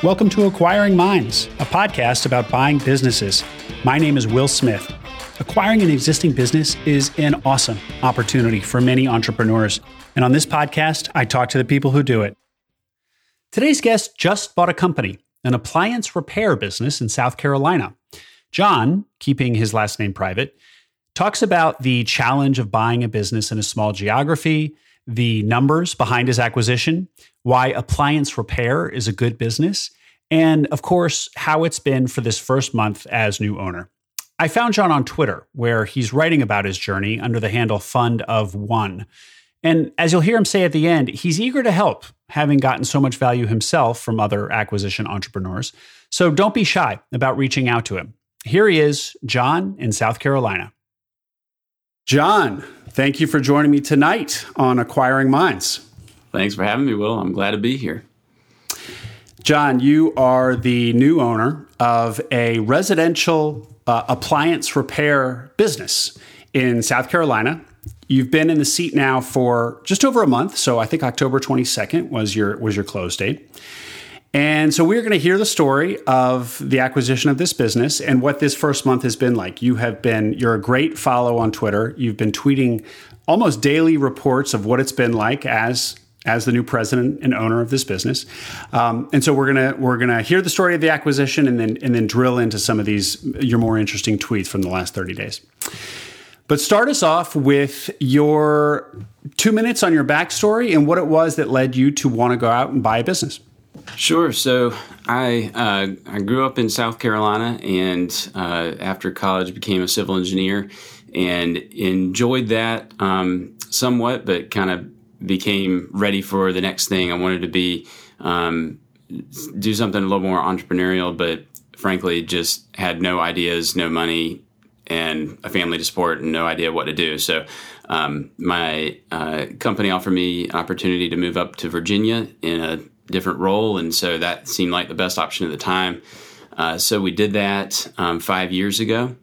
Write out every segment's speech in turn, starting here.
Welcome to Acquiring Minds, a podcast about buying businesses. My name is Will Smith. Acquiring an existing business is an awesome opportunity for many entrepreneurs. And on this podcast, I talk to the people who do it. Today's guest just bought a company, an appliance repair business in South Carolina. John, keeping his last name private, talks about the challenge of buying a business in a small geography, the numbers behind his acquisition, why appliance repair is a good business, and of course, how it's been for this first month as new owner. I found John on Twitter, where he's writing about his journey under the handle Fund of One. And as you'll hear him say at the end, he's eager to help, having gotten so much value himself from other acquisition entrepreneurs. So don't be shy about reaching out to him. Here he is, John in South Carolina. John, thank you for joining me tonight on Acquiring Minds. Thanks for having me, Will. I'm glad to be here. John, you are the new owner of a residential uh, appliance repair business in South Carolina. You've been in the seat now for just over a month, so I think October 22nd was your was your close date. And so we're going to hear the story of the acquisition of this business and what this first month has been like. You have been, you're a great follow on Twitter. You've been tweeting almost daily reports of what it's been like as as the new president and owner of this business. Um, and so we're gonna we're gonna hear the story of the acquisition and then and then drill into some of these your more interesting tweets from the last 30 days. But start us off with your two minutes on your backstory and what it was that led you to want to go out and buy a business. Sure. So I uh, I grew up in South Carolina, and uh, after college became a civil engineer, and enjoyed that um, somewhat, but kind of became ready for the next thing. I wanted to be um, do something a little more entrepreneurial, but frankly, just had no ideas, no money, and a family to support, and no idea what to do. So. Um, my uh, company offered me an opportunity to move up to Virginia in a different role, and so that seemed like the best option at the time. Uh, so we did that um, five years ago,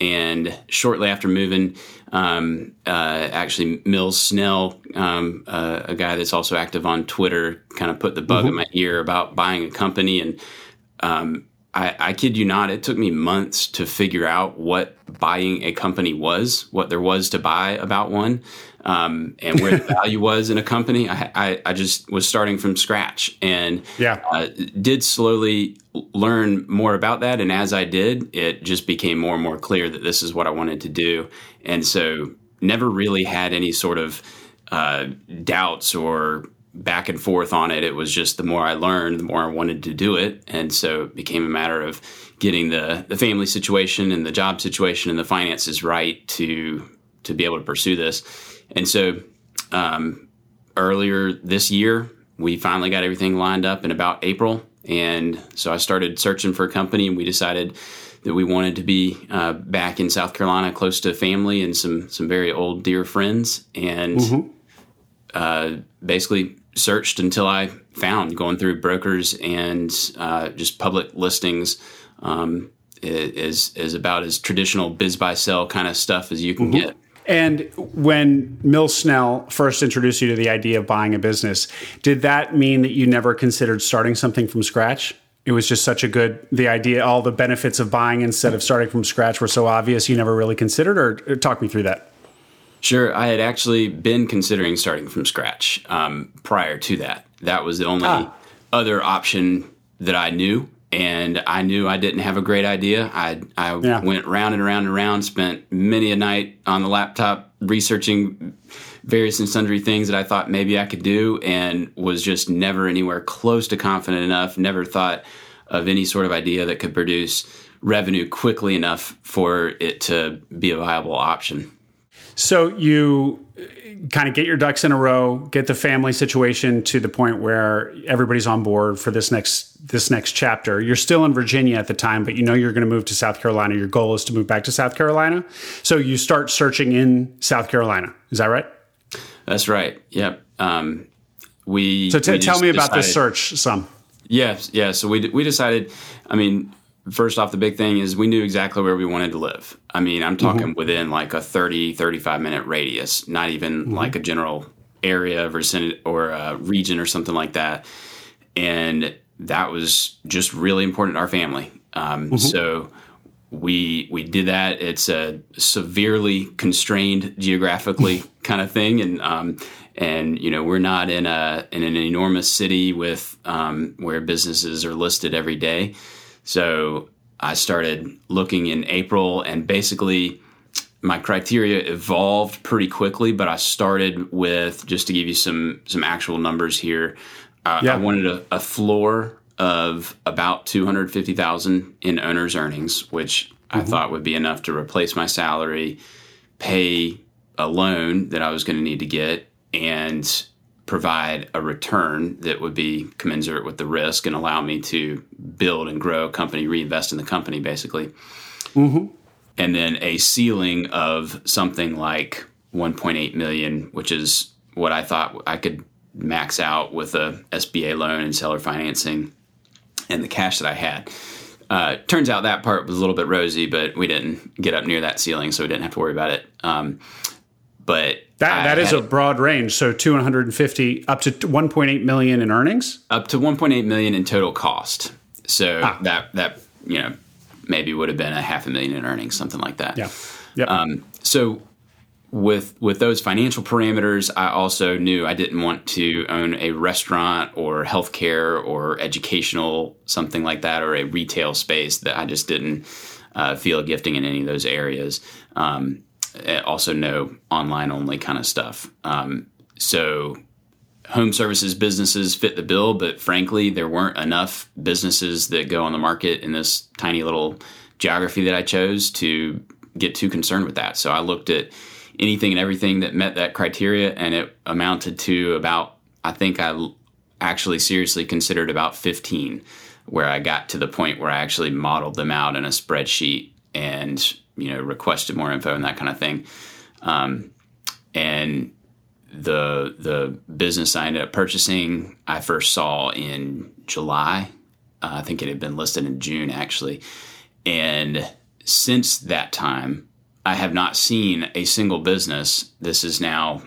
and shortly after moving, um, uh, actually Mills Snell, um, uh, a guy that's also active on Twitter, kind of put the bug mm-hmm. in my ear about buying a company, and um, I, I, kid you not, it took me months to figure out what buying a company was, what there was to buy about one um, and where the value was in a company. I, I, I, just was starting from scratch and yeah. Uh, did slowly learn more about that. And as I did, it just became more and more clear that this is what I wanted to do. And so never really had any sort of uh, doubts or back and forth on it. It was just the more I learned, the more I wanted to do it. And so it became a matter of getting the, the family situation and the job situation and the finances right to to be able to pursue this and so um, earlier this year, we finally got everything lined up in about April. And so I started searching for a company, and we decided that we wanted to be uh, back in South Carolina, close to family and some some very old dear friends, and mm-hmm. uh, basically searched until I found going through brokers and uh, just public listings. Um, is is about as traditional BizBuySell kind of stuff as you can mm-hmm. get. And when Mills Snell first introduced you to the idea of buying a business, did that mean that you never considered starting something from scratch? It was just such a good the idea, all the benefits of buying instead of starting from scratch were so obvious you never really considered, or, or talk me through that. Sure, I had actually been considering starting from scratch um, prior to that. That was the only ah. other option that I knew and I knew I didn't have a great idea. I I yeah. went round and around and around, spent many a night on the laptop researching various and sundry things that I thought maybe I could do, and was just never anywhere close to confident enough. Never thought of any sort of idea that could produce revenue quickly enough for it to be a viable option. So you kind of get your ducks in a row, get the family situation to the point where everybody's on board for this next this next chapter. You're still in Virginia at the time, but you know you're going to move to South Carolina. Your goal is to move back to South Carolina. So you start searching in South Carolina. Is that right? That's right. Yep. Um, we So t- we tell me about decided, this search some. Yes, yeah, So we we decided I mean first off the big thing is we knew exactly where we wanted to live i mean i'm talking mm-hmm. within like a 30 35 minute radius not even mm-hmm. like a general area or, or a region or something like that and that was just really important to our family. Um, mm-hmm. So we we did that. It's a severely constrained geographically kind of thing, and um, and you know we're not in a in an enormous city with um, where businesses are listed every day. So I started looking in April, and basically my criteria evolved pretty quickly. But I started with just to give you some some actual numbers here. Uh, yeah. I wanted a, a floor of about 250,000 in owner's earnings, which mm-hmm. I thought would be enough to replace my salary, pay a loan that I was going to need to get, and provide a return that would be commensurate with the risk and allow me to build and grow a company, reinvest in the company, basically. Mm-hmm. And then a ceiling of something like 1.8 million, which is what I thought I could max out with a SBA loan and seller financing and the cash that I had. Uh, turns out that part was a little bit rosy, but we didn't get up near that ceiling, so we didn't have to worry about it. Um, but that that is a broad range. So 250 up to 1.8 million in earnings, up to 1.8 million in total cost. So ah. that that you know maybe would have been a half a million in earnings, something like that. Yeah. Yep. Um, so with with those financial parameters, I also knew I didn't want to own a restaurant or healthcare or educational something like that or a retail space that I just didn't uh, feel gifting in any of those areas. Um, also, no online only kind of stuff. Um, so home services businesses fit the bill, but frankly, there weren't enough businesses that go on the market in this tiny little geography that I chose to get too concerned with that. So I looked at anything and everything that met that criteria, and it amounted to about, I think I actually seriously considered about 15, where I got to the point where I actually modeled them out in a spreadsheet and, you know, requested more info and that kind of thing. Um, and the the business I ended up purchasing, I first saw in July. Uh, I think it had been listed in June actually, and since that time, I have not seen a single business. This is now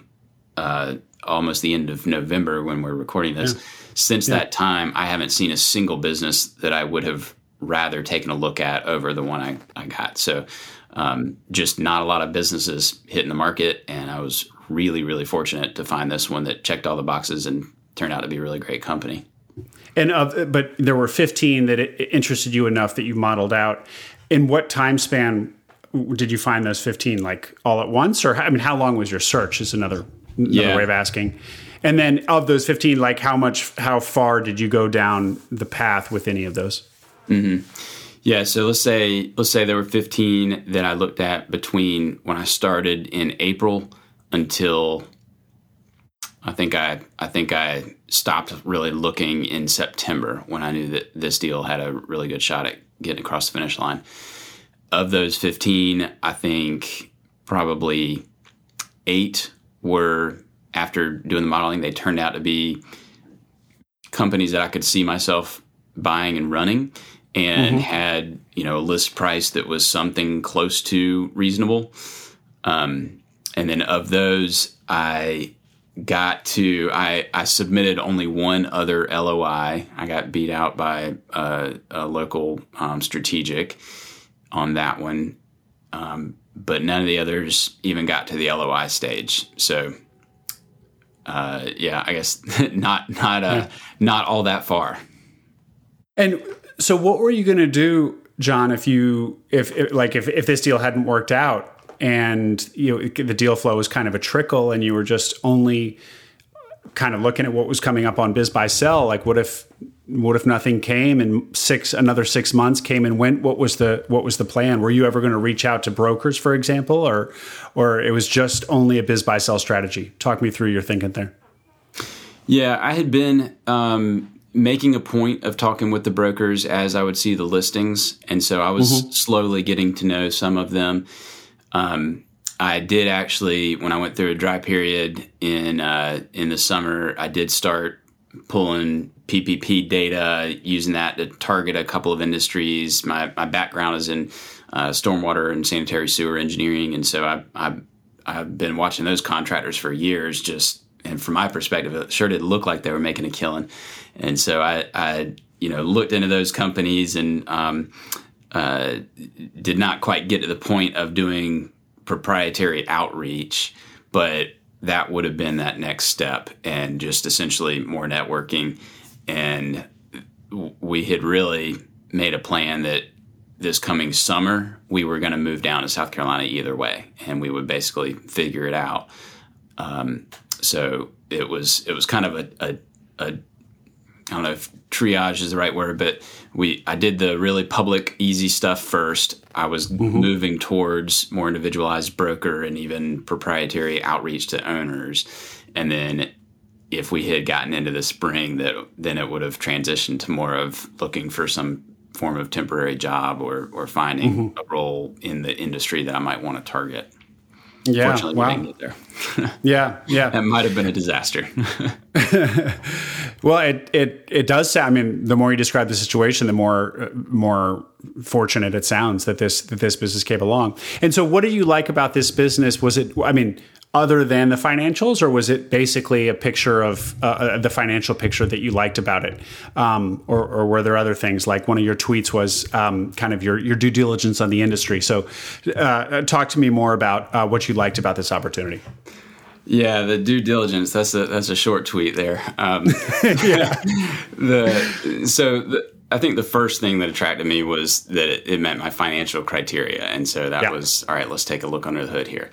uh, almost the end of November when we're recording this. Yeah. Since yeah. that time, I haven't seen a single business that I would have rather taken a look at over the one I, I got. So, um, just not a lot of businesses hitting the market. And I was really, really fortunate to find this one that checked all the boxes and turned out to be a really great company. And uh, but there were 15 that interested you enough that you modeled out. In what time span did you find those 15 like all at once or i mean how long was your search is another, another yeah. way of asking and then of those 15 like how much how far did you go down the path with any of those mm-hmm. yeah so let's say let's say there were 15 that i looked at between when i started in april until i think i i think i stopped really looking in september when i knew that this deal had a really good shot at getting across the finish line of those 15, I think probably eight were after doing the modeling, they turned out to be companies that I could see myself buying and running and mm-hmm. had, you know, a list price that was something close to reasonable. Um, and then of those, I got to I, I submitted only one other LOI. I got beat out by a, a local um, strategic, on that one, um, but none of the others even got to the LOI stage. So, uh, yeah, I guess not not uh, yeah. not all that far. And so, what were you going to do, John? If you if, if like if if this deal hadn't worked out and you know the deal flow was kind of a trickle, and you were just only kind of looking at what was coming up on BizBuySell like what if what if nothing came and six another six months came and went? What was the what was the plan? Were you ever going to reach out to brokers for example or or it was just only a BizBuySell strategy? Talk me through your thinking there. Yeah i had been um, making a point of talking with the brokers as i would see the listings and so i was mm-hmm. slowly getting to know some of them um, I did actually, when I went through a dry period in uh, in the summer, I did start pulling PPP data, using that to target a couple of industries. My, my background is in uh, stormwater and sanitary sewer engineering, and so I, I, I've been watching those contractors for years. Just and from my perspective, it sure did look like they were making a killing. And so I, I you know, looked into those companies and um, uh, did not quite get to the point of doing proprietary outreach, but that would have been that next step and just essentially more networking. And we had really made a plan that this coming summer we were going to move down to South Carolina either way, and we would basically figure it out. Um, so it was it was kind of a, a, a I don't know if triage is the right word, but we I did the really public easy stuff first. I was mm-hmm. moving towards more individualized broker and even proprietary outreach to owners, and then if we had gotten into the spring, that then it would have transitioned to more of looking for some form of temporary job or or finding mm-hmm. a role in the industry that I might want to target. Yeah, Fortunately, wow. we didn't get there. yeah, yeah, that might have been a disaster. well, it it it does sound. I mean, the more you describe the situation, the more uh, more fortunate it sounds that this that this business came along. And so, what do you like about this business? Was it? I mean, other than the financials, or was it basically a picture of uh, uh, the financial picture that you liked about it, um, or, or, were there other things like one of your tweets was um, kind of your your due diligence on the industry? So, uh, talk to me more about uh, what you liked about this opportunity. Yeah, the due diligence. That's a that's a short tweet there. Um, yeah. the so the, I think the first thing that attracted me was that it, it met my financial criteria, and so that yeah. was all right. Let's take a look under the hood here.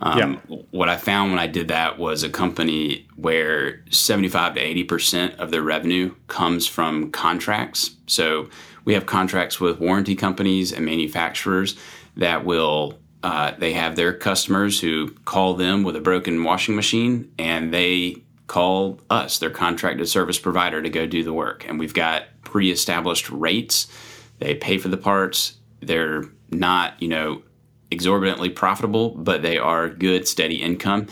Um, yeah. What I found when I did that was a company where 75 to 80% of their revenue comes from contracts. So we have contracts with warranty companies and manufacturers that will, uh, they have their customers who call them with a broken washing machine and they call us, their contracted service provider, to go do the work. And we've got pre established rates. They pay for the parts. They're not, you know, exorbitantly profitable, but they are good, steady income.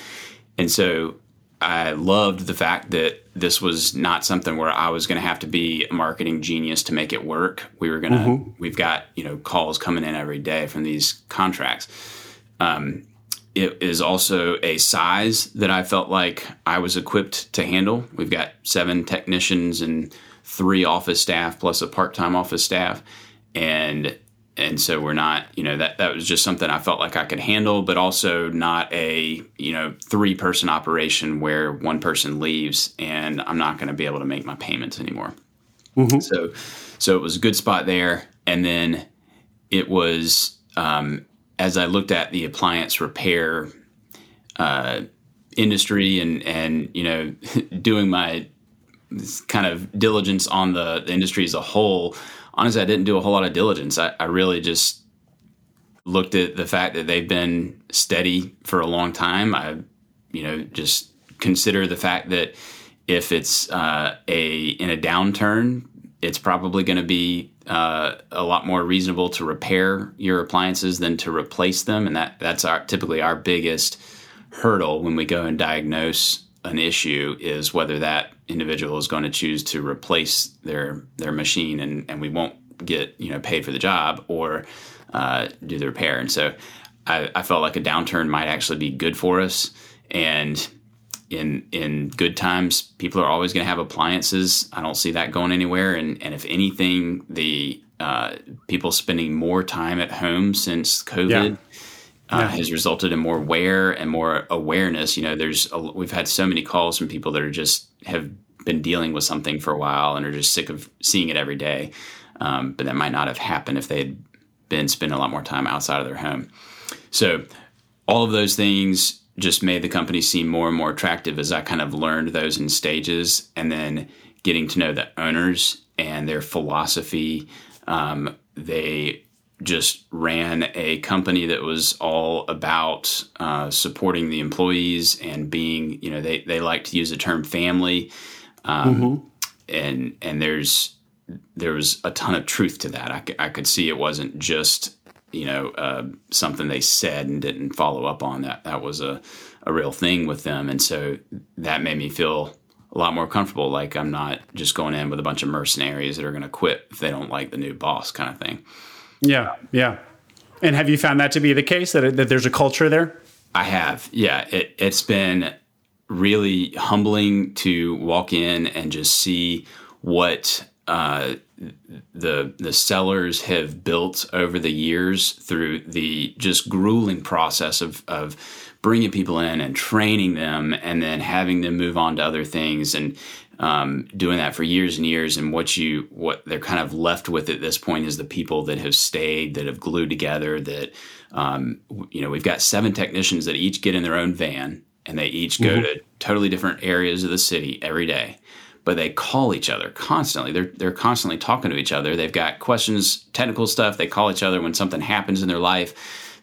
And so I loved the fact that this was not something where I was going to have to be a marketing genius to make it work. We were going to, mm-hmm. we've got, you know, calls coming in every day from these contracts. Um, it is also a size that I felt like I was equipped to handle. We've got seven technicians and three office staff plus a part time office staff. And and so we're not you know that that was just something i felt like i could handle but also not a you know three person operation where one person leaves and i'm not going to be able to make my payments anymore mm-hmm. so so it was a good spot there and then it was um, as i looked at the appliance repair uh, industry and and you know doing my kind of diligence on the, the industry as a whole honestly, I didn't do a whole lot of diligence. I, I really just looked at the fact that they've been steady for a long time. I, you know, just consider the fact that if it's uh, a in a downturn, it's probably going to be uh, a lot more reasonable to repair your appliances than to replace them, and that that's our typically our biggest hurdle when we go and diagnose an issue is whether that individual is going to choose to replace their their machine and, and we won't get you know paid for the job or uh, do the repair. And so I, I, felt like a downturn might actually be good for us. And in in good times, people are always going to have appliances. I don't see that going anywhere. And and if anything, the uh, people spending more time at home since COVID. Yeah uh, yeah. has resulted in more wear and more awareness. You know, there's a, we've had so many calls from people that are just have been dealing with something for a while and are just sick of seeing it every day. Um, but that might not have happened if they had been spending a lot more time outside of their home. So all of those things just made the company seem more and more attractive as I kind of learned those in stages, and then getting to know the owners and their philosophy. Um, they just ran a company that was all about uh, supporting the employees and being, you know, they, they like to use the term family. Um, mm-hmm. And, and there's, there was a ton of truth to that. I, I could see it wasn't just, you know, uh, something they said and didn't follow up on that. That was a, a real thing with them. And so that made me feel a lot more comfortable. Like I'm not just going in with a bunch of mercenaries that are going to quit if they don't like the new boss kind of thing. Yeah, yeah. And have you found that to be the case that that there's a culture there? I have. Yeah, it, it's been really humbling to walk in and just see what uh, the the sellers have built over the years through the just grueling process of of bringing people in and training them and then having them move on to other things and um, doing that for years and years and what you what they're kind of left with at this point is the people that have stayed that have glued together that um, you know we've got seven technicians that each get in their own van and they each go mm-hmm. to totally different areas of the city every day but they call each other constantly. They're they're constantly talking to each other. They've got questions, technical stuff. They call each other when something happens in their life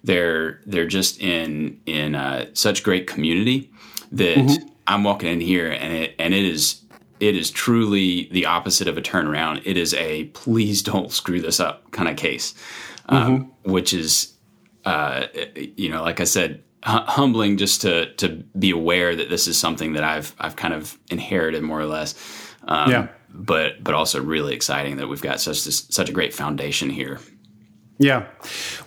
they're they're just in in uh, such great community that mm-hmm. I'm walking in here and it and it is it is truly the opposite of a turnaround. It is a please don't screw this up kind of case, um, mm-hmm. which is uh, you know like I said humbling just to to be aware that this is something that I've I've kind of inherited more or less. Um, yeah. But but also really exciting that we've got such this, such a great foundation here. Yeah.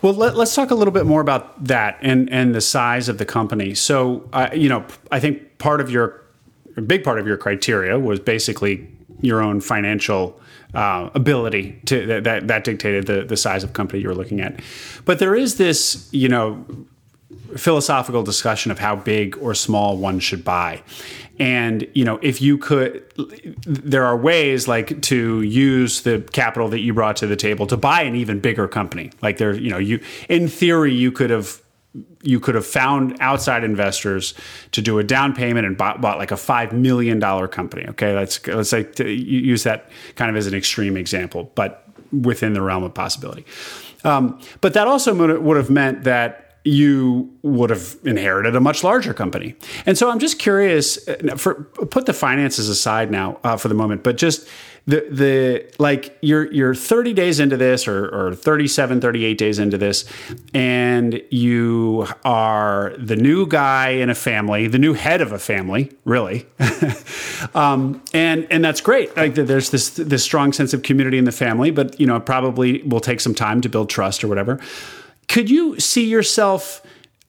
Well, let, us talk a little bit more about that and, and the size of the company. So, uh, you know, I think part of your, a big part of your criteria was basically your own financial uh, ability to that, that dictated the, the size of company you were looking at. But there is this, you know, philosophical discussion of how big or small one should buy. And you know, if you could, there are ways like to use the capital that you brought to the table to buy an even bigger company. Like there, you know, you in theory you could have you could have found outside investors to do a down payment and bought, bought like a five million dollar company. Okay, let's let's say use that kind of as an extreme example, but within the realm of possibility. Um, but that also would have meant that you would have inherited a much larger company. And so I'm just curious uh, for put the finances aside now uh, for the moment, but just the the like you're you're 30 days into this or or 37 38 days into this and you are the new guy in a family, the new head of a family, really. um, and and that's great. Like there's this this strong sense of community in the family, but you know, probably will take some time to build trust or whatever could you see yourself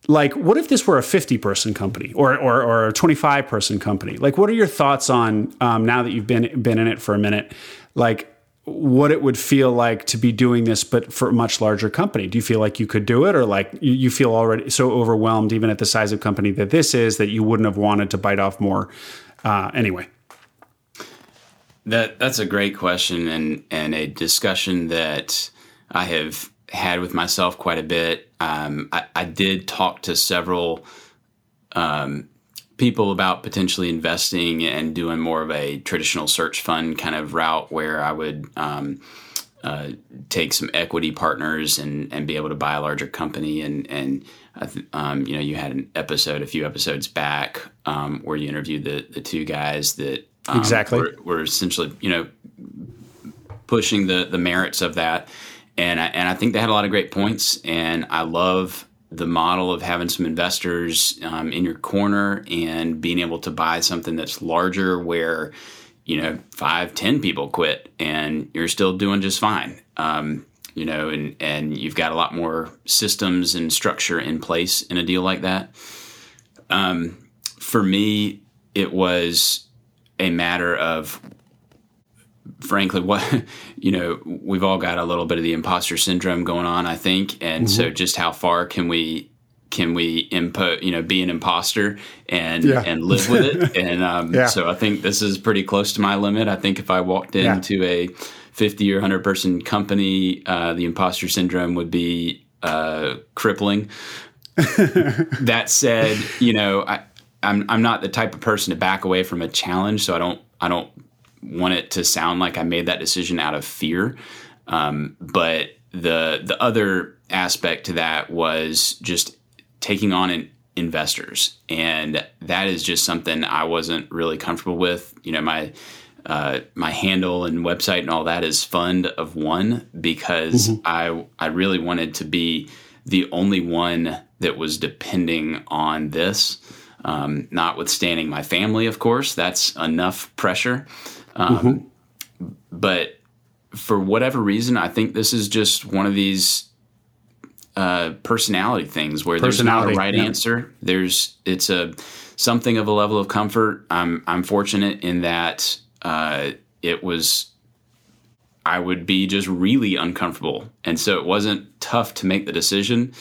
like what if this were a 50 person company or, or, or a 25 person company? Like what are your thoughts on um, now that you've been been in it for a minute like what it would feel like to be doing this but for a much larger company? Do you feel like you could do it or like you, you feel already so overwhelmed even at the size of company that this is that you wouldn't have wanted to bite off more? Uh, anyway. That that's a great question and and a discussion that I have had with myself quite a bit. Um, I, I, did talk to several um, people about potentially investing and doing more of a traditional search fund kind of route where I would um, uh, take some equity partners and, and be able to buy a larger company. And, and um, you know, you had an episode a few episodes back um, where you interviewed the, the two guys that um, exactly were, were essentially, you know, pushing the, the merits of that and I, and I think they had a lot of great points. And I love the model of having some investors um, in your corner and being able to buy something that's larger, where you know five, ten people quit, and you're still doing just fine. Um, you know, and and you've got a lot more systems and structure in place in a deal like that. Um, for me, it was a matter of frankly, what you know, we've all got a little bit of the imposter syndrome going on, I think, and mm-hmm. so just how far can we can we impose, you know, be an imposter and yeah. and live with it? and um, yeah. so I think this is pretty close to my limit. I think if I walked into yeah. a fifty or hundred person company, uh, the imposter syndrome would be uh, crippling. that said, you know, I, I'm I'm not the type of person to back away from a challenge, so I don't I don't want it to sound like I made that decision out of fear. Um, but the the other aspect to that was just taking on an investors, and that is just something I wasn't really comfortable with. You know, my uh, my handle and website and all that is fund of one because mm-hmm. I I really wanted to be the only one that was depending on this. Um, notwithstanding my family, of course, that's enough pressure. Um, mm-hmm. But for whatever reason, I think this is just one of these uh, personality things where there's not a right yeah. answer. There's it's a something of a level of comfort. I'm I'm fortunate in that uh, it was I would be just really uncomfortable. And so it wasn't tough to make the decision.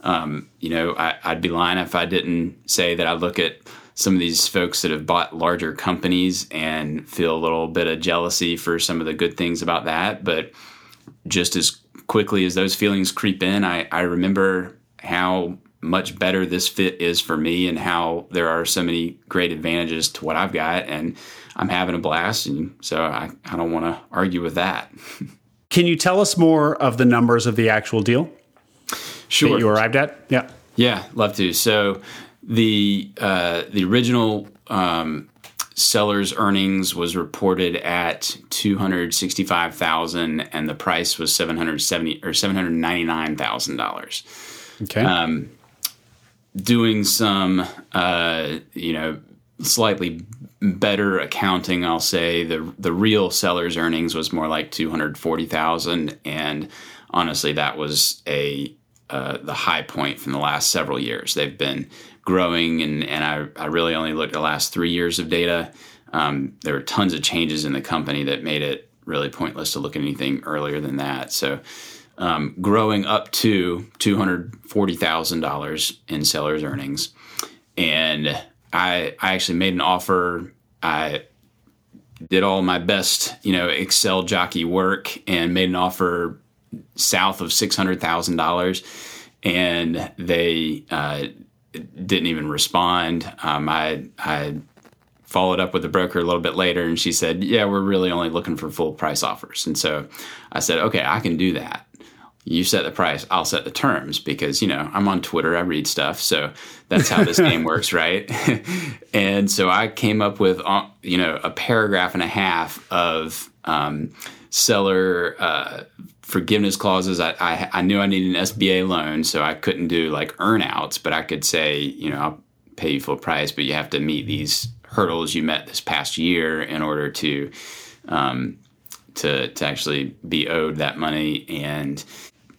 Um, you know, I, I'd be lying if I didn't say that I look at some of these folks that have bought larger companies and feel a little bit of jealousy for some of the good things about that. But just as quickly as those feelings creep in, I, I remember how much better this fit is for me and how there are so many great advantages to what I've got. And I'm having a blast. And so I, I don't want to argue with that. Can you tell us more of the numbers of the actual deal? Sure. That you arrived at? Yeah. Yeah, love to. So the uh, the original um, seller's earnings was reported at 265,000 and the price was 770 or $799,000. Okay. Um, doing some uh, you know slightly better accounting I'll say the the real seller's earnings was more like 240,000 and honestly that was a uh, the high point from the last several years. They've been growing, and, and I, I really only looked at the last three years of data. Um, there were tons of changes in the company that made it really pointless to look at anything earlier than that. So, um, growing up to two hundred forty thousand dollars in sellers' earnings, and I I actually made an offer. I did all my best, you know, Excel jockey work and made an offer south of six hundred thousand dollars, and they uh, didn't even respond. Um, I I followed up with the broker a little bit later, and she said, "Yeah, we're really only looking for full price offers." And so I said, "Okay, I can do that." You set the price, I'll set the terms because, you know, I'm on Twitter, I read stuff. So that's how this game works, right? and so I came up with, uh, you know, a paragraph and a half of um, seller uh, forgiveness clauses. I, I, I knew I needed an SBA loan, so I couldn't do like earnouts, but I could say, you know, I'll pay you full price, but you have to meet these hurdles you met this past year in order to um, to to actually be owed that money. And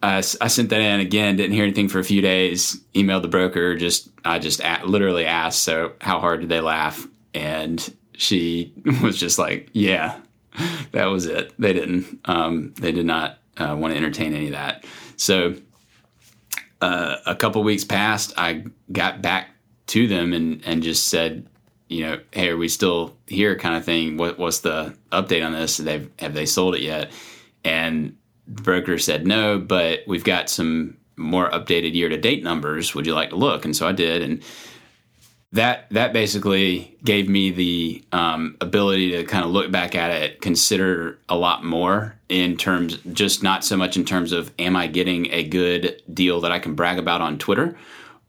I, I sent that in again. Didn't hear anything for a few days. Emailed the broker. Just I just at, literally asked, so how hard did they laugh? And she was just like, yeah, that was it. They didn't. Um, they did not uh, want to entertain any of that. So uh, a couple weeks passed. I got back to them and and just said, you know, hey, are we still here? Kind of thing. What what's the update on this? They've have they sold it yet? And the broker said no, but we've got some more updated year to date numbers. Would you like to look? And so I did, and that that basically gave me the um, ability to kind of look back at it, consider a lot more in terms, just not so much in terms of am I getting a good deal that I can brag about on Twitter,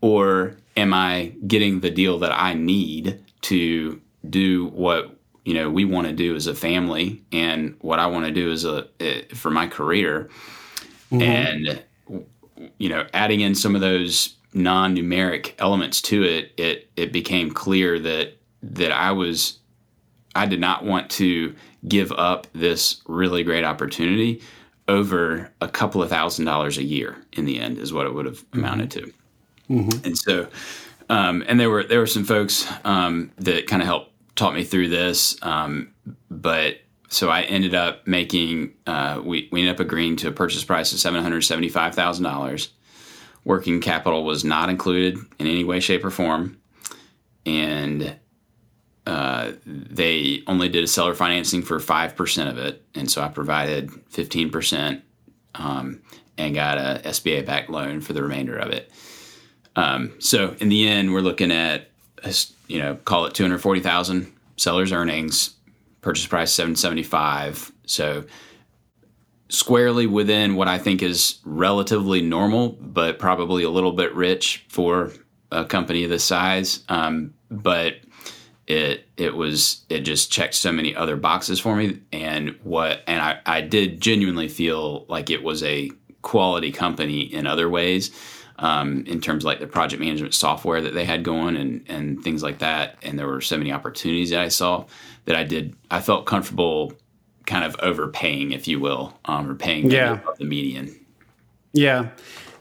or am I getting the deal that I need to do what you know we want to do as a family and what I want to do as a eh, for my career, mm-hmm. and you know adding in some of those non-numeric elements to it, it it became clear that that I was I did not want to give up this really great opportunity over a couple of thousand dollars a year in the end is what it would have mm-hmm. amounted to. Mm-hmm. And so um, and there were there were some folks um, that kind of helped taught me through this. Um, but so I ended up making uh, we we ended up agreeing to a purchase price of seven hundred seventy five thousand dollars Working capital was not included in any way, shape, or form. And uh, they only did a seller financing for 5% of it. And so I provided 15% um, and got a SBA backed loan for the remainder of it. Um, so in the end, we're looking at, you know, call it 240,000 sellers earnings, purchase price 775. So squarely within what I think is relatively normal, but probably a little bit rich for a company of this size. Um, but it it was it just checked so many other boxes for me, and what and I, I did genuinely feel like it was a quality company in other ways. Um, in terms like the project management software that they had going and, and things like that. And there were so many opportunities that I saw that I did, I felt comfortable kind of overpaying, if you will, um, or paying yeah. the median. Yeah,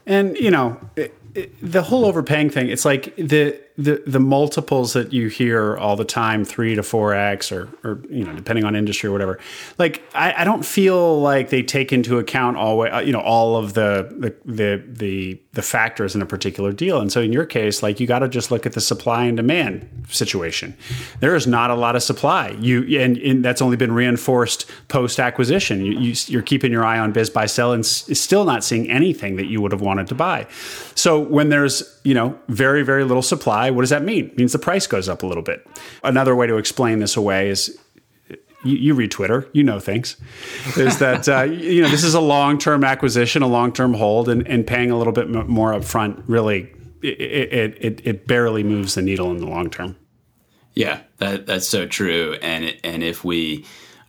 and you know it, it, the whole overpaying thing. It's like the the the multiples that you hear all the time, three to four x, or or you know, depending on industry or whatever. Like, I, I don't feel like they take into account all uh, you know all of the the the the, the factors in a particular deal. And so, in your case, like you got to just look at the supply and demand situation. There is not a lot of supply. You and, and that's only been reinforced post acquisition. You, you, you're keeping your eye on BizBuySell and s- still not seeing anything that you would have wanted to buy. So when there's you know very very little supply, what does that mean? It means the price goes up a little bit. Another way to explain this away is you, you, read Twitter, you know things, is that uh, you know this is a long term acquisition, a long term hold, and, and paying a little bit more upfront really it, it, it, it barely moves the needle in the long term. Yeah, that, that's so true. And and if we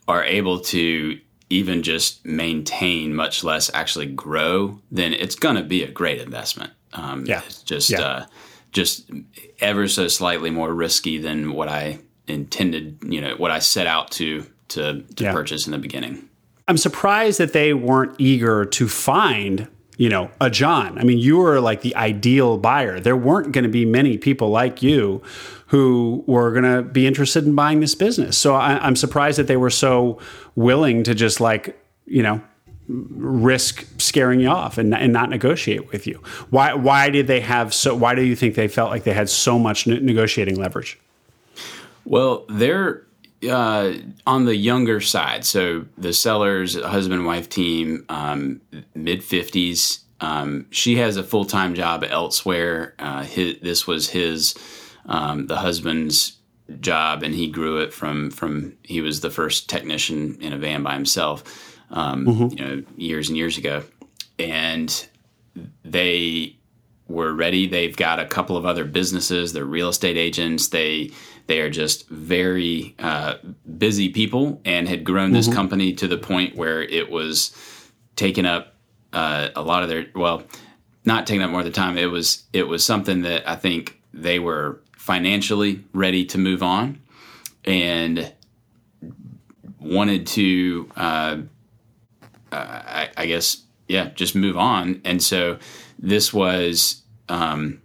are able to even just maintain, much less actually grow, then it's going to be a great investment. Um, yeah, it's just yeah. uh, just ever so slightly more risky than what I intended. You know, what I set out to to, to yeah. purchase in the beginning. I'm surprised that they weren't eager to find you know, a John. I mean, you were like the ideal buyer. There weren't going to be many people like you who were going to be interested in buying this business. So I, I'm surprised that they were so willing to just like, you know, risk scaring you off and, and not negotiate with you. Why, why did they have so, why do you think they felt like they had so much negotiating leverage? Well, they're uh, on the younger side. So the seller's husband wife team, um, mid fifties. Um, she has a full time job elsewhere. Uh, his, this was his um, the husband's job, and he grew it from from he was the first technician in a van by himself. Um, mm-hmm. You know, years and years ago, and they were ready. They've got a couple of other businesses. They're real estate agents. They they are just very uh, busy people and had grown this mm-hmm. company to the point where it was taking up uh, a lot of their well, not taking up more of the time. It was it was something that I think they were financially ready to move on and wanted to, uh, I, I, guess, yeah, just move on. And so this was um,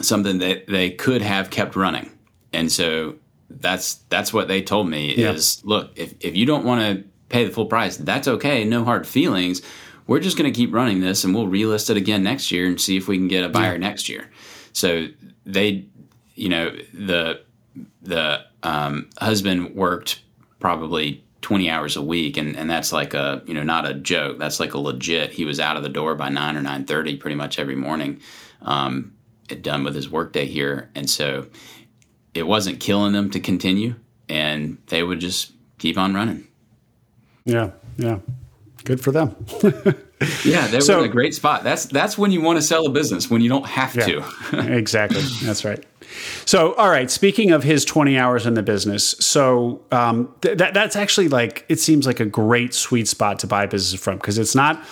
something that they could have kept running and so that's that's what they told me yeah. is look, if, if you don't want to pay the full price, that's okay, no hard feelings. We're just going to keep running this and we'll relist it again next year and see if we can get a buyer yeah. next year. So they you know, the the um, husband worked probably 20 hours a week and, and that's like a you know not a joke that's like a legit he was out of the door by 9 or 9.30 pretty much every morning um, done with his workday here and so it wasn't killing them to continue, and they would just keep on running. Yeah, yeah, good for them. yeah, they so, were in a great spot. That's that's when you want to sell a business when you don't have yeah, to. exactly, that's right. So, all right. Speaking of his twenty hours in the business, so um, th- that that's actually like it seems like a great sweet spot to buy business from because it's not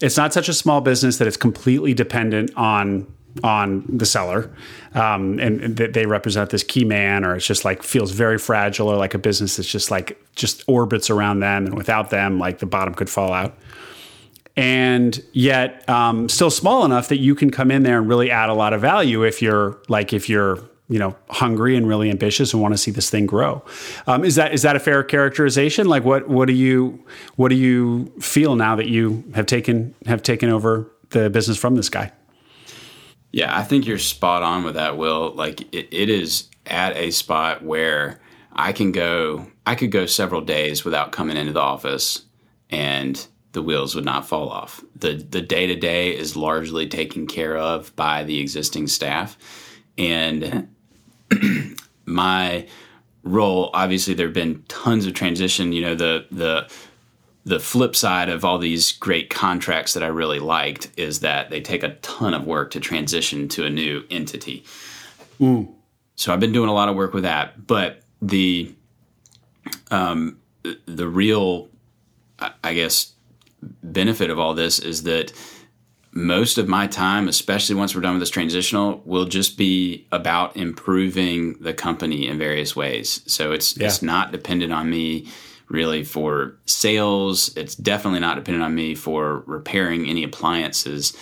it's not such a small business that it's completely dependent on on the seller, um, and, that they represent this key man, or it's just like feels very fragile, or like a business that's just like just orbits around them, and without them, like the bottom could fall out. And yet, um, still small enough that you can come in there and really add a lot of value if you're like if you're you know hungry and really ambitious and want to see this thing grow. Um, is that is that a fair characterization? Like what what do you what do you feel now that you have taken have taken over the business from this guy? Yeah, I think you're spot on with that, Will. Like it, it is at a spot where I can go, I could go several days without coming into the office and the wheels would not fall off. The the day to day is largely taken care of by the existing staff. And my role, obviously there have been tons of transition, you know, the the the flip side of all these great contracts that I really liked is that they take a ton of work to transition to a new entity. Mm. So I've been doing a lot of work with that, but the um, the real, I guess, benefit of all this is that most of my time, especially once we're done with this transitional, will just be about improving the company in various ways. So it's yeah. it's not dependent on me really for sales. It's definitely not dependent on me for repairing any appliances.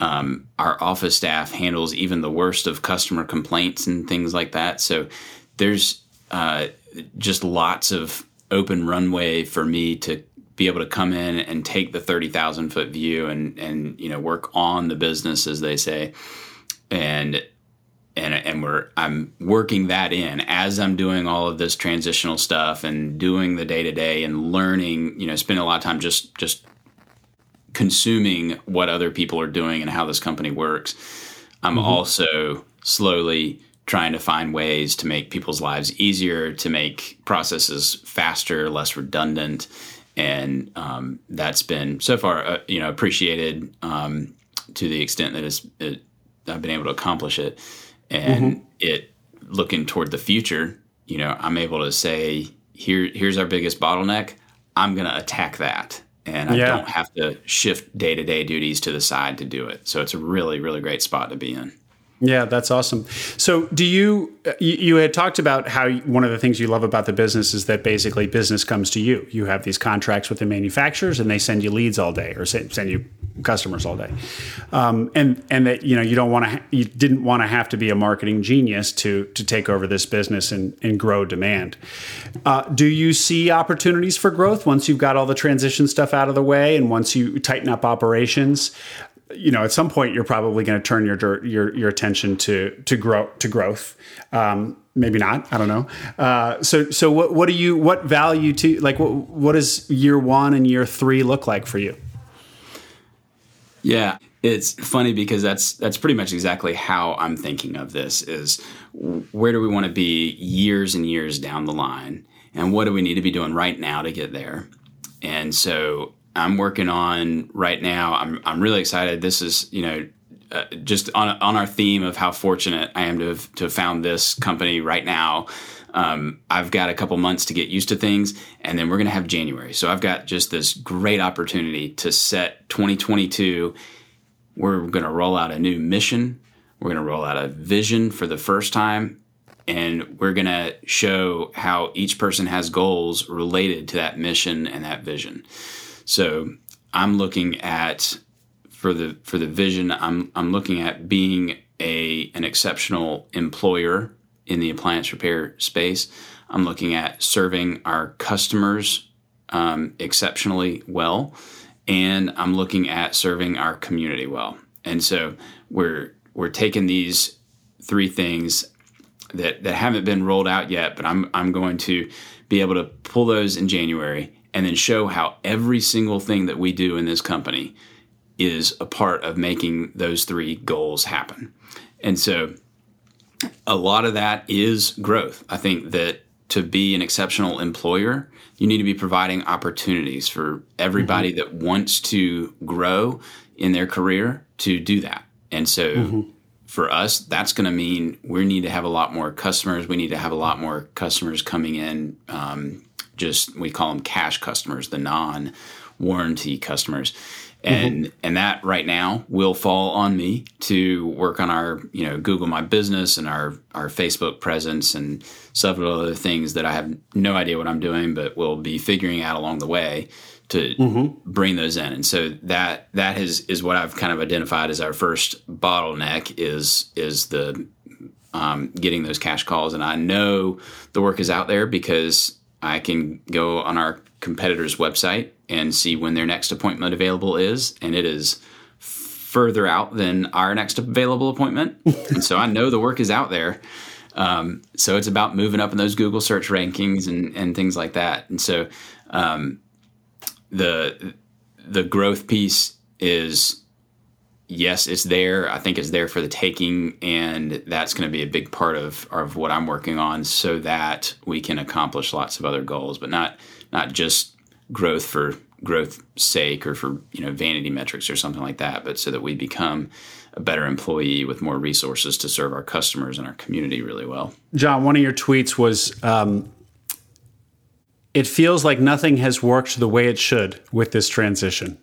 um, our office staff handles even the worst of customer complaints and things like that. So there's uh, just lots of open runway for me to be able to come in and take the 30,000 foot view and, and, you know, work on the business, as they say. And, and, and we're, I'm working that in as I'm doing all of this transitional stuff and doing the day to day and learning, you know, spending a lot of time just, just consuming what other people are doing and how this company works. I'm mm-hmm. also slowly trying to find ways to make people's lives easier, to make processes faster, less redundant, and um, that's been so far, uh, you know, appreciated um, to the extent that it's, it, I've been able to accomplish it, and mm-hmm. it looking toward the future. You know, I'm able to say, here, here's our biggest bottleneck. I'm going to attack that and I yeah. don't have to shift day to day duties to the side to do it. So it's a really, really great spot to be in. Yeah, that's awesome. So, do you, you had talked about how one of the things you love about the business is that basically business comes to you. You have these contracts with the manufacturers, and they send you leads all day, or send you customers all day, um, and and that you know you don't want to, you didn't want to have to be a marketing genius to to take over this business and and grow demand. Uh, do you see opportunities for growth once you've got all the transition stuff out of the way, and once you tighten up operations? You know, at some point you're probably going to turn your your your attention to to grow to growth. Um, maybe not. I don't know. Uh, so so what what do you what value to like what what does year one and year three look like for you? Yeah, it's funny because that's that's pretty much exactly how I'm thinking of this. Is where do we want to be years and years down the line, and what do we need to be doing right now to get there? And so I'm working on right now. I'm I'm really excited. This is you know uh, just on on our theme of how fortunate I am to have, to have found this company right now. Um, I've got a couple months to get used to things, and then we're going to have January. So I've got just this great opportunity to set 2022. We're going to roll out a new mission. We're going to roll out a vision for the first time, and we're going to show how each person has goals related to that mission and that vision. So I'm looking at for the for the vision. I'm I'm looking at being a an exceptional employer in the appliance repair space. I'm looking at serving our customers um, exceptionally well, and I'm looking at serving our community well. And so we're we're taking these three things that that haven't been rolled out yet, but I'm I'm going to be able to pull those in January and then show how every single thing that we do in this company is a part of making those three goals happen. And so a lot of that is growth. I think that to be an exceptional employer, you need to be providing opportunities for everybody mm-hmm. that wants to grow in their career to do that. And so mm-hmm. for us, that's going to mean we need to have a lot more customers. We need to have a lot more customers coming in um, just we call them cash customers, the non warranty customers. And mm-hmm. and that right now will fall on me to work on our you know Google My Business and our our Facebook presence and several other things that I have no idea what I'm doing, but will be figuring out along the way to mm-hmm. bring those in. And so that that is is what I've kind of identified as our first bottleneck is is the um, getting those cash calls. And I know the work is out there because I can go on our competitor's website and see when their next appointment available is, and it is further out than our next available appointment. and so I know the work is out there. Um, so it's about moving up in those Google search rankings and, and things like that. And so um, the the growth piece is yes, it's there. I think it's there for the taking, and that's going to be a big part of of what I'm working on, so that we can accomplish lots of other goals, but not not just growth for growth sake or for you know vanity metrics or something like that, but so that we become a better employee with more resources to serve our customers and our community really well. John, one of your tweets was. Um, it feels like nothing has worked the way it should with this transition.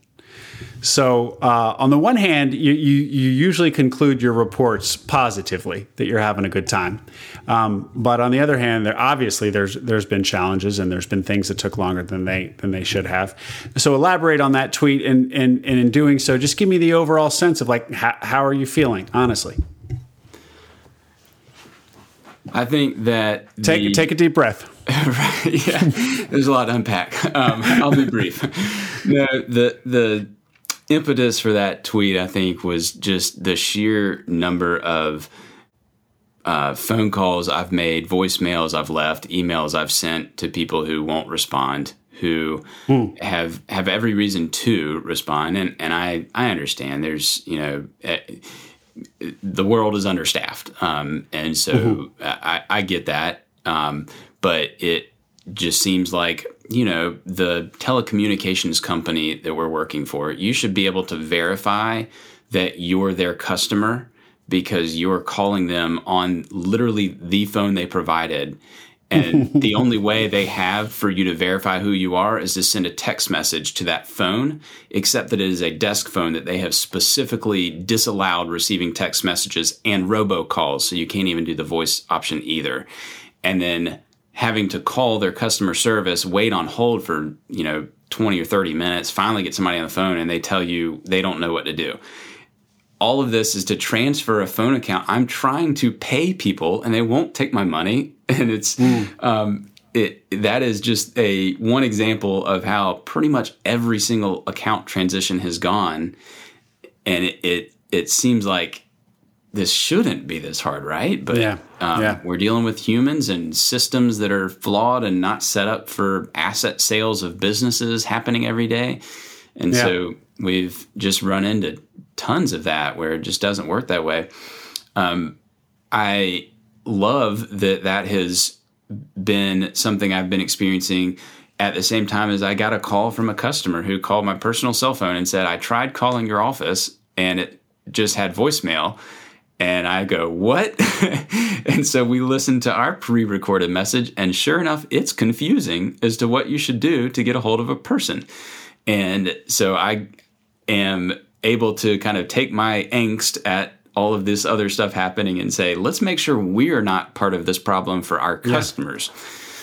So, uh, on the one hand, you, you, you, usually conclude your reports positively that you're having a good time. Um, but on the other hand, there obviously there's there's been challenges and there's been things that took longer than they than they should have. So, elaborate on that tweet, and and, and in doing so, just give me the overall sense of like how, how are you feeling, honestly. I think that take the, take a deep breath. right, yeah, there's a lot to unpack. Um, I'll be brief. No, the the impetus for that tweet, I think, was just the sheer number of uh, phone calls I've made, voicemails I've left, emails I've sent to people who won't respond, who hmm. have have every reason to respond, and and I I understand. There's you know. Eh, the world is understaffed, um, and so mm-hmm. I, I, get that. Um, but it just seems like you know the telecommunications company that we're working for you should be able to verify that you're their customer because you're calling them on literally the phone they provided and the only way they have for you to verify who you are is to send a text message to that phone, except that it is a desk phone that they have specifically disallowed receiving text messages and robocalls. So you can't even do the voice option either. And then having to call their customer service, wait on hold for, you know, 20 or 30 minutes, finally get somebody on the phone and they tell you they don't know what to do. All of this is to transfer a phone account. I'm trying to pay people and they won't take my money. And it's, mm. um, it, that is just a one example of how pretty much every single account transition has gone. And it, it, it seems like this shouldn't be this hard, right? But yeah. Um, yeah. we're dealing with humans and systems that are flawed and not set up for asset sales of businesses happening every day. And yeah. so we've just run into tons of that where it just doesn't work that way. Um, I love that that has been something I've been experiencing at the same time as I got a call from a customer who called my personal cell phone and said, I tried calling your office and it just had voicemail and I go, What? and so we listen to our pre recorded message, and sure enough, it's confusing as to what you should do to get a hold of a person. And so I am able to kind of take my angst at all of this other stuff happening and say, let's make sure we're not part of this problem for our customers.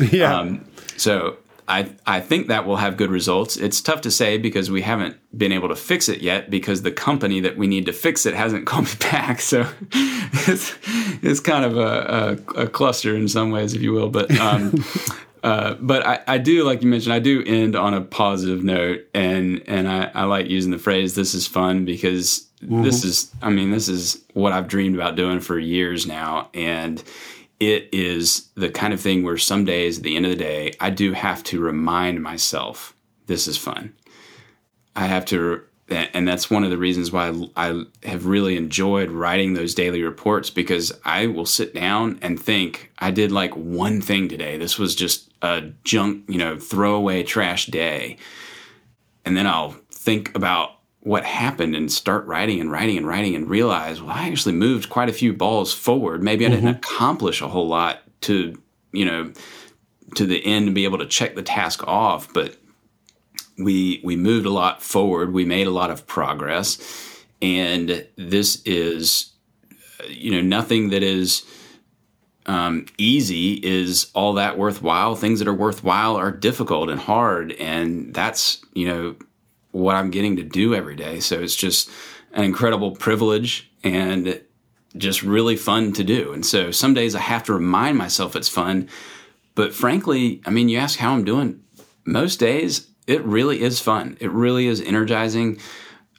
Yeah. yeah. Um, so I I think that will have good results. It's tough to say because we haven't been able to fix it yet because the company that we need to fix it hasn't called me back. So it's it's kind of a, a, a cluster in some ways, if you will. But um, uh, but I, I do like you mentioned I do end on a positive note, and and I, I like using the phrase "this is fun" because mm-hmm. this is I mean this is what I've dreamed about doing for years now, and it is the kind of thing where some days at the end of the day, I do have to remind myself this is fun. I have to, and that's one of the reasons why I have really enjoyed writing those daily reports because I will sit down and think, I did like one thing today. This was just a junk, you know, throwaway trash day. And then I'll think about what happened and start writing and writing and writing and realize, well, I actually moved quite a few balls forward. Maybe I mm-hmm. didn't accomplish a whole lot to, you know, to the end to be able to check the task off, but we we moved a lot forward. We made a lot of progress, and this is, you know, nothing that is um, easy is all that worthwhile. Things that are worthwhile are difficult and hard, and that's you know what I'm getting to do every day. So it's just an incredible privilege and just really fun to do. And so some days I have to remind myself it's fun. But frankly, I mean, you ask how I'm doing. Most days, it really is fun. It really is energizing.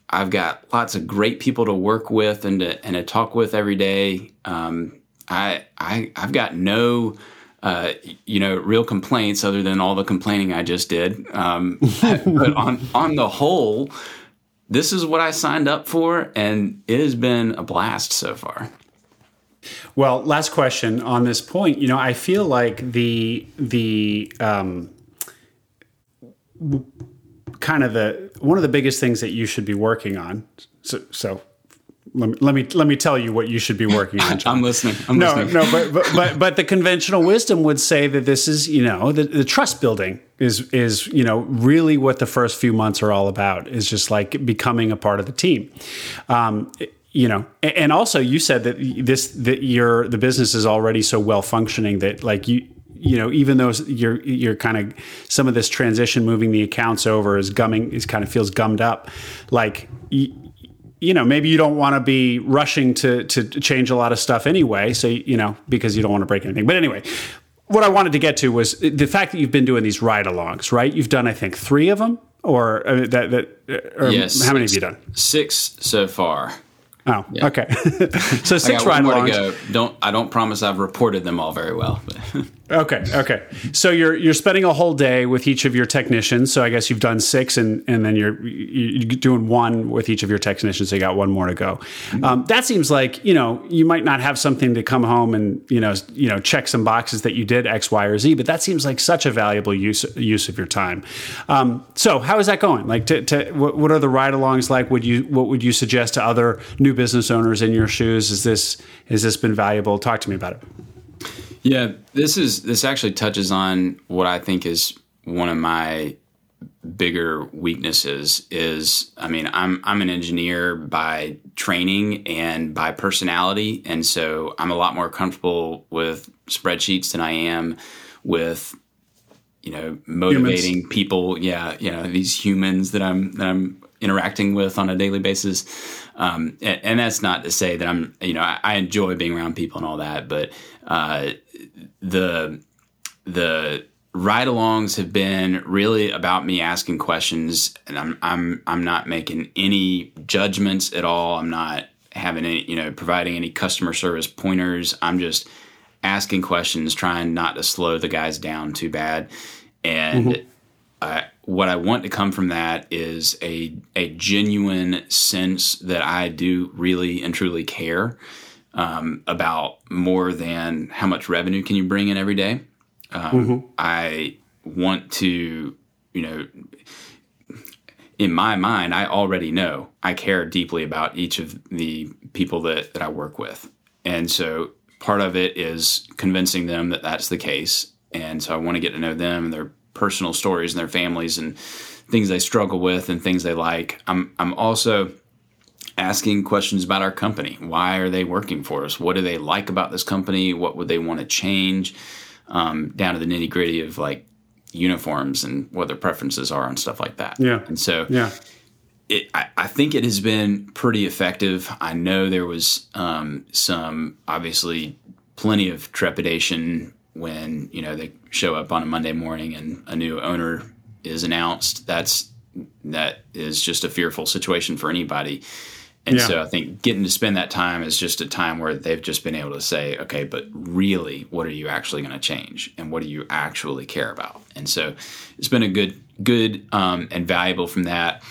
I've got lots of great people to work with and to, and to talk with every day. Um, I, I, I've got no uh, you know, real complaints other than all the complaining I just did. Um, but on on the whole, this is what I signed up for, and it has been a blast so far. Well, last question on this point. You know, I feel like the the um, kind of the one of the biggest things that you should be working on. So, so let me, let me let me tell you what you should be working on. I'm listening. I'm no, listening. no, but, but but but the conventional wisdom would say that this is you know the, the trust building is is you know really what the first few months are all about is just like becoming a part of the team. Um, you know, and also you said that this that your the business is already so well functioning that like you you know, even though you're you're kind of some of this transition, moving the accounts over is gumming is kind of feels gummed up. Like you, you know, maybe you don't want to be rushing to to change a lot of stuff anyway. So you know, because you don't want to break anything. But anyway, what I wanted to get to was the fact that you've been doing these ride-alongs, right? You've done, I think, three of them, or uh, that that. Or yes. How many have you done? Six so far. Oh, yeah. okay. so six ride alongs. Don't I don't promise I've reported them all very well. okay, okay. So you're you're spending a whole day with each of your technicians. So I guess you've done six, and and then you're you're doing one with each of your technicians. So you got one more to go. Mm-hmm. Um, that seems like you know you might not have something to come home and you know you know check some boxes that you did X, Y, or Z. But that seems like such a valuable use use of your time. Um, so how is that going? Like, to, to what, what are the ride-alongs like? Would you what would you suggest to other new business owners in your shoes? Is this has this been valuable? Talk to me about it. Yeah, this is this actually touches on what I think is one of my bigger weaknesses is I mean I'm I'm an engineer by training and by personality and so I'm a lot more comfortable with spreadsheets than I am with you know motivating humans. people yeah you know these humans that I'm that I'm interacting with on a daily basis um, and, and, that's not to say that I'm, you know, I, I enjoy being around people and all that, but uh, the the ride-alongs have been really about me asking questions, and I'm I'm I'm not making any judgments at all. I'm not having any, you know, providing any customer service pointers. I'm just asking questions, trying not to slow the guys down too bad, and. Mm-hmm. I, what I want to come from that is a a genuine sense that I do really and truly care um, about more than how much revenue can you bring in every day. Um, mm-hmm. I want to, you know, in my mind, I already know I care deeply about each of the people that, that I work with. And so part of it is convincing them that that's the case. And so I want to get to know them and their personal stories and their families and things they struggle with and things they like. I'm I'm also asking questions about our company. Why are they working for us? What do they like about this company? What would they want to change? Um, down to the nitty gritty of like uniforms and what their preferences are and stuff like that. Yeah. And so yeah. It, I, I, think it has been pretty effective. I know there was um, some obviously plenty of trepidation when you know they show up on a Monday morning and a new owner is announced. That's that is just a fearful situation for anybody. And yeah. so I think getting to spend that time is just a time where they've just been able to say, okay, but really, what are you actually going to change, and what do you actually care about? And so it's been a good, good um, and valuable from that.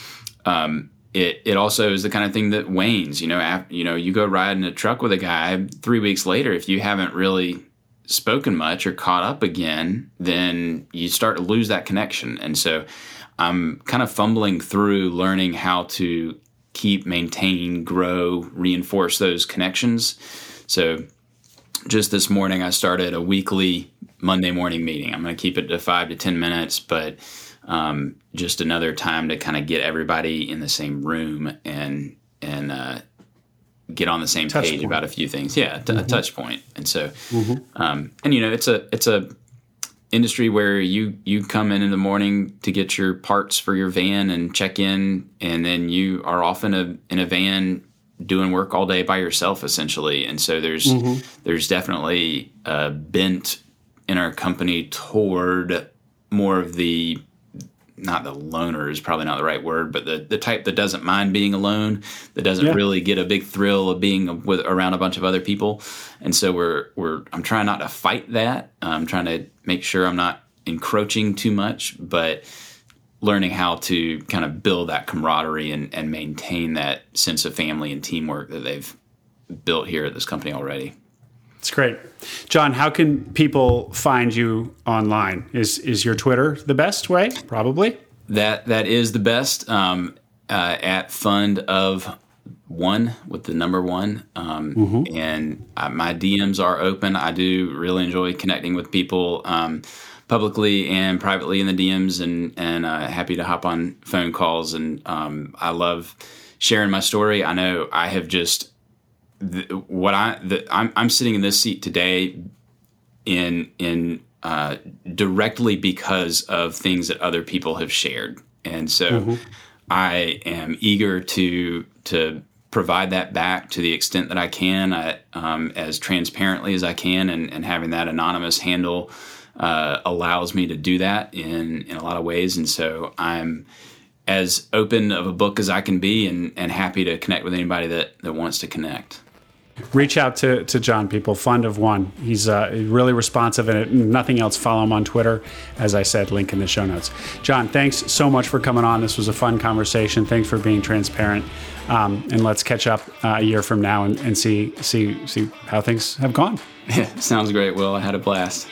Um, it, it also is the kind of thing that wanes. You know, after, you know, you go ride in a truck with a guy three weeks later. If you haven't really spoken much or caught up again, then you start to lose that connection. And so I'm kind of fumbling through learning how to keep, maintain, grow, reinforce those connections. So just this morning, I started a weekly Monday morning meeting. I'm going to keep it to five to 10 minutes, but um, just another time to kind of get everybody in the same room and, and, uh, get on the same touch page point. about a few things. Yeah, t- mm-hmm. a touch point. And so, mm-hmm. um, and you know, it's a it's a industry where you you come in in the morning to get your parts for your van and check in, and then you are off in a in a van doing work all day by yourself essentially. And so there's mm-hmm. there's definitely a bent in our company toward more of the not the loner is probably not the right word, but the, the type that doesn't mind being alone, that doesn't yeah. really get a big thrill of being with around a bunch of other people. And so we're we're I'm trying not to fight that. I'm trying to make sure I'm not encroaching too much, but learning how to kind of build that camaraderie and, and maintain that sense of family and teamwork that they've built here at this company already. It's great. John, how can people find you online? Is is your Twitter the best way? Probably. That that is the best. Um, uh, at fund of one with the number one. Um, mm-hmm. And uh, my DMs are open. I do really enjoy connecting with people um, publicly and privately in the DMs, and and uh, happy to hop on phone calls. And um, I love sharing my story. I know I have just the, what I the, I'm I'm sitting in this seat today in in uh, directly because of things that other people have shared, and so mm-hmm. I am eager to to provide that back to the extent that I can, I, um, as transparently as I can, and, and having that anonymous handle uh, allows me to do that in in a lot of ways, and so I'm as open of a book as I can be, and, and happy to connect with anybody that that wants to connect reach out to, to John, people. Fund of One. He's uh, really responsive and nothing else. Follow him on Twitter. As I said, link in the show notes. John, thanks so much for coming on. This was a fun conversation. Thanks for being transparent. Um, and let's catch up uh, a year from now and, and see see see how things have gone. Yeah, sounds great, Will. I had a blast.